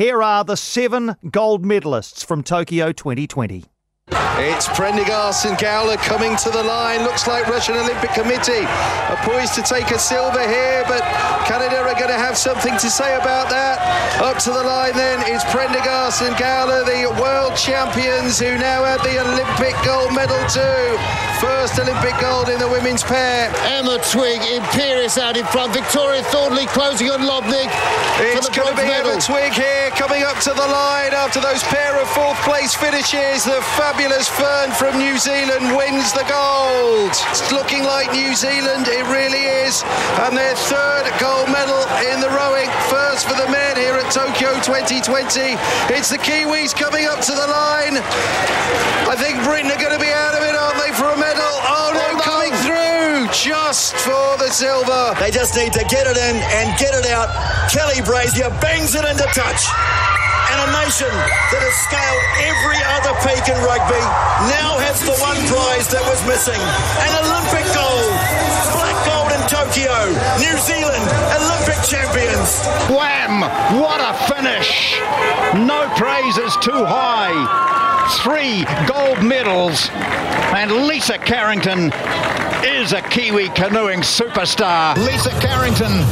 Here are the seven gold medalists from Tokyo 2020. It's Prendergast and Gowler coming to the line. Looks like Russian Olympic Committee are poised to take a silver here, but Canada are going to have something to say about that. Up to the line then is Prendergast and Gowler, the world champions who now have the Olympic gold medal too. First Olympic gold in the women's pair. Emma Twigg, imperious out in front. Victoria Thornley closing on Lobnig. It's going to be medal. Emma Twigg here coming up to the line after those pair of fourth place finishes. The fabulous Fern from New Zealand wins the gold. It's looking like New Zealand, it really is. And their third gold medal in the rowing. First for the men here at Tokyo 2020. It's the Kiwis coming up to the line. I think Britain are going to be out of it, aren't they, for a medal? Oh no, coming through just for the silver. They just need to get it in and get it out. Kelly Brazier bangs it into touch. And a nation that has scaled every other peak in rugby now has the one prize that was missing an Olympic gold. Black gold in Tokyo. New Zealand, Olympic champions. Wham! What a finish! No praise is too high. Three gold medals, and Lisa Carrington is a Kiwi canoeing superstar. Lisa Carrington,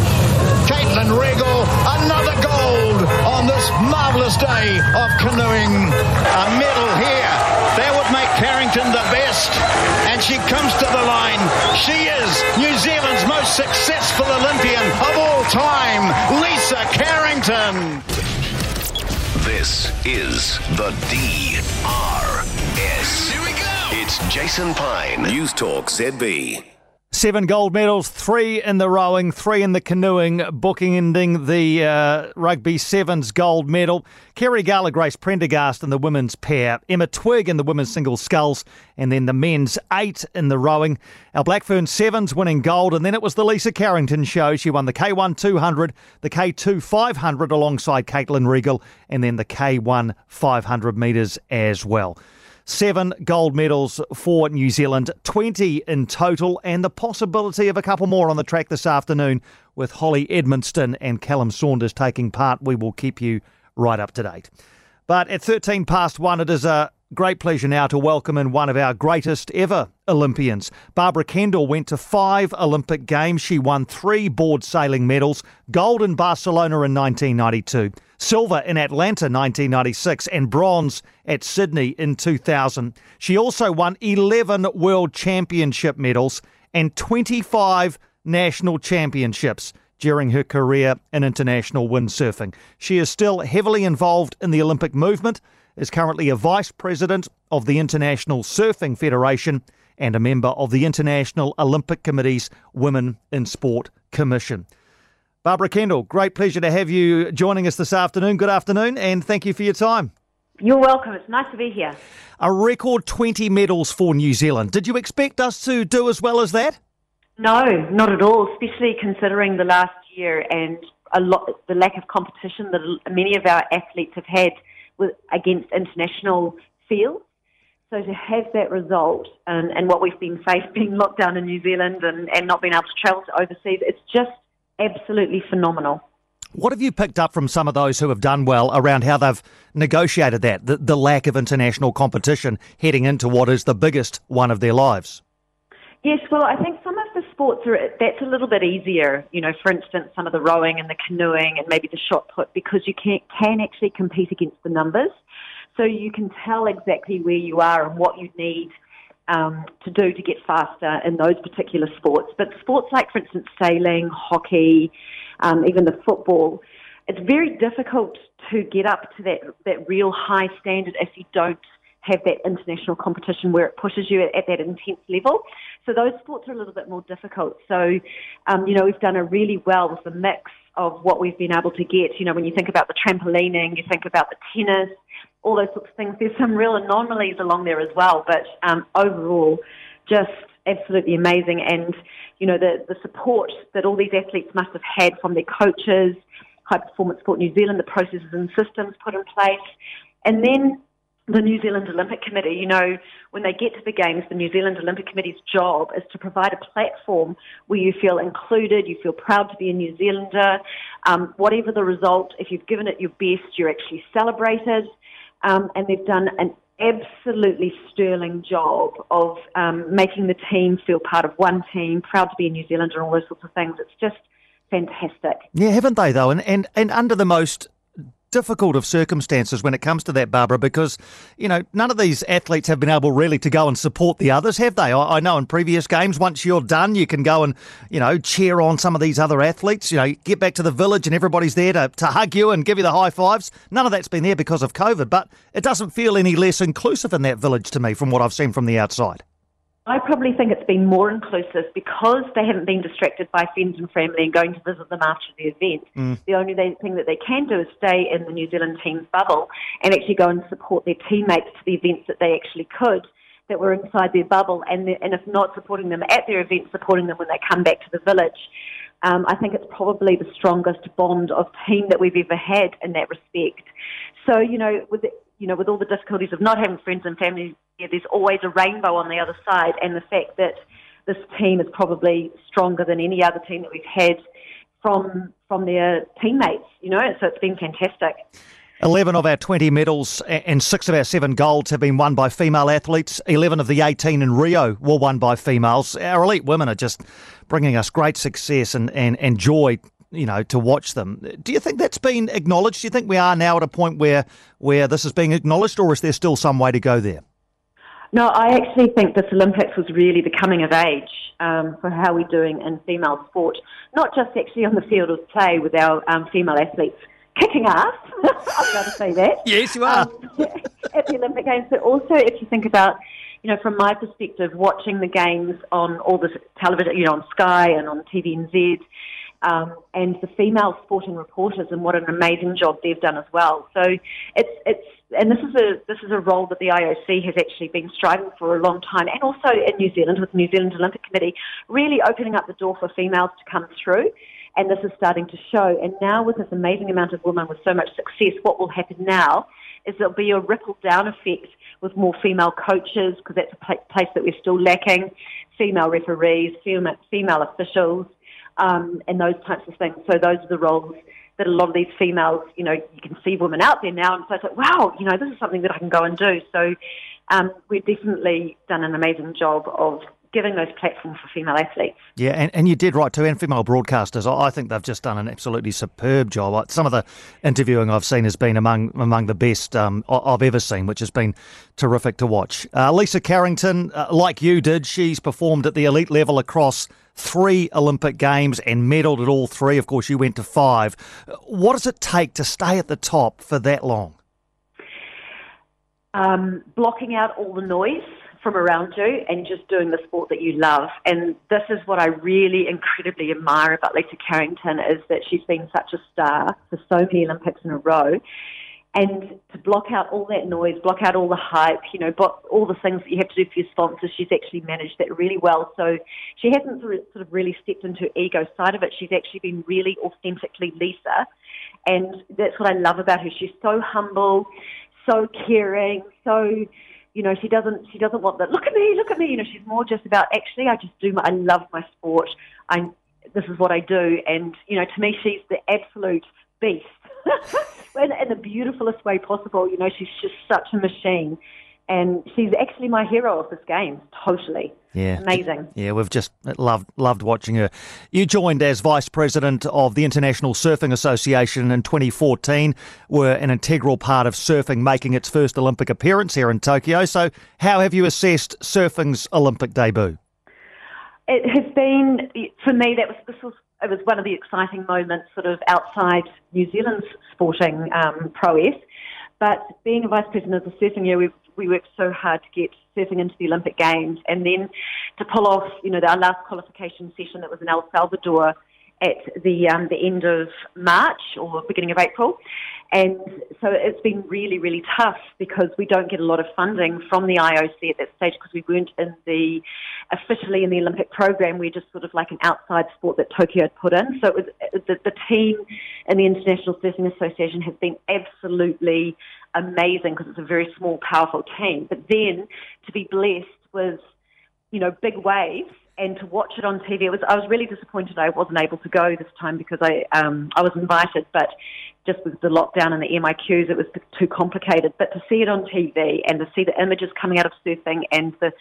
Caitlin Regal, another gold on this marvellous day of canoeing. A medal here. That would make Carrington the best. And she comes to the line. She is New Zealand's most successful Olympian of all time, Lisa Carrington. This is the DRS. Here we go. It's Jason Pine. Newstalk ZB. Seven gold medals, three in the rowing, three in the canoeing, booking ending the uh, rugby sevens gold medal. Kerri Gowler, Grace Prendergast in the women's pair, Emma Twigg in the women's single sculls, and then the men's eight in the rowing. Our Blackfern sevens winning gold, and then it was the Lisa Carrington show. She won the K1 200, the K2 500 alongside Caitlin Regal, and then the K1 500 metres as well. Seven gold medals for New Zealand, 20 in total, and the possibility of a couple more on the track this afternoon with Holly Edmondston and Callum Saunders taking part. We will keep you right up to date. But at 13 past one, it is a great pleasure now to welcome in one of our greatest ever Olympians. Barbara Kendall went to five Olympic Games. She won three board sailing medals gold in Barcelona in 1992, silver in Atlanta 1996, and bronze at Sydney in 2000. She also won 11 World Championship medals and 25 national championships during her career in international windsurfing. She is still heavily involved in the Olympic movement, is currently a vice president of the International Surfing Federation and a member of the International Olympic Committee's Women in Sport Commission. Barbara Kendall, great pleasure to have you joining us this afternoon. Good afternoon, and thank you for your time. You're welcome. It's nice to be here. A record 20 medals for New Zealand. Did you expect us to do as well as that? No, not at all, especially considering the last year and a lot the lack of competition that many of our athletes have had with, against international fields. So to have that result and, and what we've been faced being locked down in New Zealand and, and not being able to travel to overseas, it's just absolutely phenomenal. What have you picked up from some of those who have done well around how they've negotiated that, the, the lack of international competition heading into what is the biggest one of their lives? Yes, well, I think some of the sports are that's a little bit easier. You know, for instance, some of the rowing and the canoeing and maybe the shot put because you can can actually compete against the numbers, so you can tell exactly where you are and what you need um, to do to get faster in those particular sports. But sports like, for instance, sailing, hockey, um, even the football, it's very difficult to get up to that that real high standard if you don't have that international competition where it pushes you at, at, that intense level. So those sports are a little bit more difficult. So, um, you know, we've done a really well with the mix of what we've been able to get. You know, when you think about the trampolining, you think about the tennis, all those sorts of things. There's some real anomalies along there as well, but um, overall, just absolutely amazing. And you know, the the support that all these athletes must have had from their coaches, High Performance Sport New Zealand, the processes and systems put in place, and then the New Zealand Olympic Committee. You know, when they get to the Games, the New Zealand Olympic Committee's job is to provide a platform where you feel included, you feel proud to be a New Zealander. Um, whatever the result, if you've given it your best, you're actually celebrated. Um, and they've done an absolutely sterling job of um, making the team feel part of one team, proud to be a New Zealander, and all those sorts of things. It's just fantastic. Yeah, haven't they though? And and, and under the most difficult of circumstances when it comes to that, Barbara, because, you know, none of these athletes have been able really to go and support the others, have they? I, I, know in previous games, once you're done, you can go and, you know, cheer on some of these other athletes, you know, get back to the village and everybody's there to, to hug you and give you the high fives. None of that's been there because of COVID, but it doesn't feel any less inclusive in that village to me from what I've seen from the outside. I probably think it's been more inclusive because they haven't been distracted by friends and family and going to visit them after the event. Mm. The only thing that they can do is stay in the New Zealand team's bubble and actually go and support their teammates to the events that they actually could that were inside their bubble, and, and if not supporting them at their events, supporting them when they come back to the village. Um, I think it's probably the strongest bond of team that we've ever had in that respect. So, you know, with the, you know, with all the difficulties of not having friends and family, there's always a rainbow on the other side, and the fact that this team is probably stronger than any other team that we've had from from their teammates. You know, so it's been fantastic. 11 of our 20 medals and six of our seven golds have been won by female athletes. 11 of the 18 in Rio were won by females. Our elite women are just bringing us great success and, and, and joy you know, to watch them. Do you think that's been acknowledged? Do you think we are now at a point where where this is being acknowledged, or is there still some way to go there? No, I actually think this Olympics was really the coming of age um, for how we're doing in female sport, not just actually on the field of play with our um, female athletes kicking ass. I've got to say that. Yes, you are. Um, at the Olympic Games, but also if you think about you know, from my perspective, watching the games on all the television, you know, on Sky and on TVNZ, um, and the female sporting reporters, and what an amazing job they've done as well. So it's it's and this is a this is a role that the IOC has actually been striving for a long time, and also in New Zealand with the New Zealand Olympic Committee, really opening up the door for females to come through. And this is starting to show. And now, with this amazing amount of women with so much success, what will happen now is there'll be a ripple down effect with more female coaches, because that's a place that we're still lacking, female referees, female, female officials, um, and those types of things. So those are the roles that a lot of these females, you know, you can see women out there now, and so it's like, wow, you know, this is something that I can go and do. So um, we've definitely done an amazing job of giving those platforms for female athletes. Yeah, and, and you did right too, and female broadcasters. I think they've just done an absolutely superb job. Some of the interviewing I've seen has been among among the best um, I've ever seen, which has been terrific to watch. Uh, Lisa Carrington, uh, like you did, she's performed at the elite level across three Olympic Games and medalled at all three. Of course, you went to five. What does it take to stay at the top for that long? Um, blocking out all the noise from around you and just doing the sport that you love. And this is what I really incredibly admire about Lisa Carrington is that she's been such a star for so many Olympics in a row and to block out all that noise, block out all the hype, you know, block all the things that you have to do for your sponsors, she's actually managed that really well. So she hasn't sort of really stepped into her ego side of it. She's actually been really authentically Lisa, and that's what I love about her. She's so humble, so caring, so you know, she doesn't she doesn't want that. Look at me, look at me. You know, she's more just about actually, I just do. My, I love my sport. I this is what I do, and you know, to me, she's the absolute beast in, in the beautifulest way possible. You know, she's just such a machine. And she's actually my hero of this game, totally. Yeah, amazing. Yeah, we've just loved loved watching her. You joined as vice president of the International Surfing Association in 2014. Were an integral part of surfing making its first Olympic appearance here in Tokyo. So, how have you assessed surfing's Olympic debut? It has been for me. That was this was it was one of the exciting moments sort of outside New Zealand's sporting um, prowess. But being a vice president of the surfing year, we we worked so hard to get surfing into the Olympic Games, and then to pull off, you know, our last qualification session that was in El Salvador at the um, the end of March or beginning of April. And so it's been really, really tough because we don't get a lot of funding from the IOC at that stage because we weren't in the officially in the Olympic program. We're just sort of like an outside sport that Tokyo had put in. So it was, the, the team in the International Surfing Association has been absolutely amazing because it's a very small, powerful team. But then to be blessed with, you know, big waves and to watch it on TV, it was I was really disappointed I wasn't able to go this time because I um, I was invited, but just with the lockdown and the MIQs, it was too complicated. But to see it on TV and to see the images coming out of surfing and the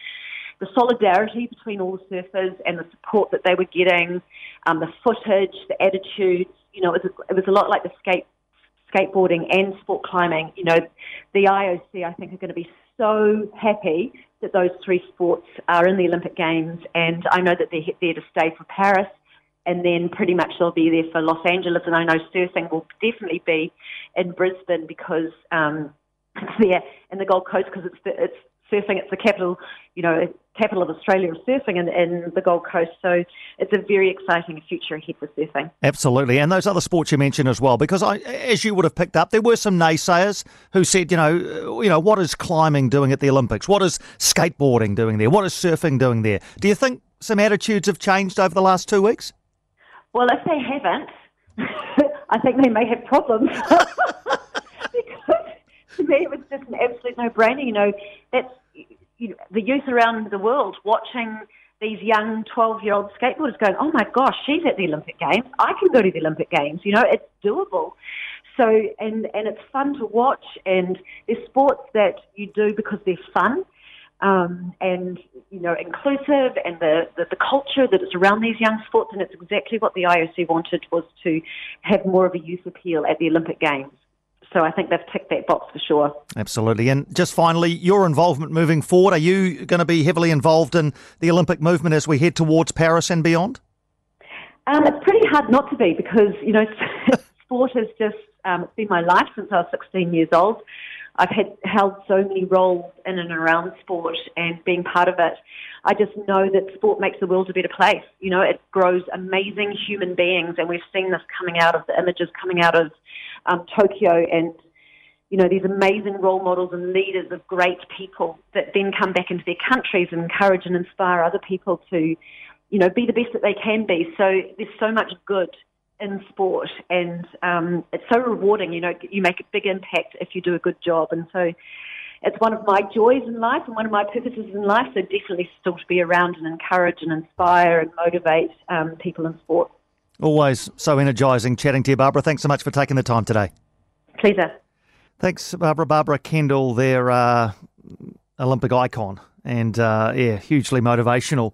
the solidarity between all the surfers and the support that they were getting, um, the footage, the attitudes, you know, it was, it was a lot like the skate skateboarding and sport climbing. You know, the IOC I think are going to be so happy that those three sports are in the Olympic Games, and I know that they're there to stay for Paris, and then pretty much they'll be there for Los Angeles, and I know surfing will definitely be in Brisbane because um, there in the Gold Coast because it's it's surfing. It's the capital, you know, capital of Australia of surfing in, in the Gold Coast. So it's a very exciting future ahead for surfing. Absolutely. And those other sports you mentioned as well, because I, as you would have picked up, there were some naysayers who said, you know, you know, what is climbing doing at the Olympics? What is skateboarding doing there? What is surfing doing there? Do you think some attitudes have changed over the last two weeks? Well, if they haven't, I think they may have problems. because to me, it was just an absolute no-brainer. You know, that's you know, the youth around the world watching these young 12 year old skateboarders going, oh my gosh, she's at the Olympic Games. I can go to the Olympic Games. You know, it's doable. So, and, and it's fun to watch. And there's sports that you do because they're fun. Um, and you know, inclusive, and the, the, the culture that is around these young sports, and it's exactly what the IOC wanted was to have more of a youth appeal at the Olympic Games. So I think they've ticked that box for sure. Absolutely. And just finally, your involvement moving forward, are you going to be heavily involved in the Olympic movement as we head towards Paris and beyond? Um, it's pretty hard not to be because, you know, sport has just, um, been my life since I was 16 years old. I've had held so many roles in and around sport and being part of it. I just know that sport makes the world a better place. You know, it grows amazing human beings, and we've seen this coming out of the images coming out of um, Tokyo and you know, these amazing role models and leaders of great people that then come back into their countries and encourage and inspire other people to, you know, be the best that they can be. So there's so much good in sport, and um, it's so rewarding. You know, you make a big impact if you do a good job, and so it's one of my joys in life and one of my purposes in life. So definitely still to be around and encourage and inspire and motivate um, people in sport. Always so energising chatting to you, Barbara. Thanks so much for taking the time today. Pleasure. Thanks, Barbara. Barbara Kendall, their uh, Olympic icon, and uh, yeah, hugely motivational.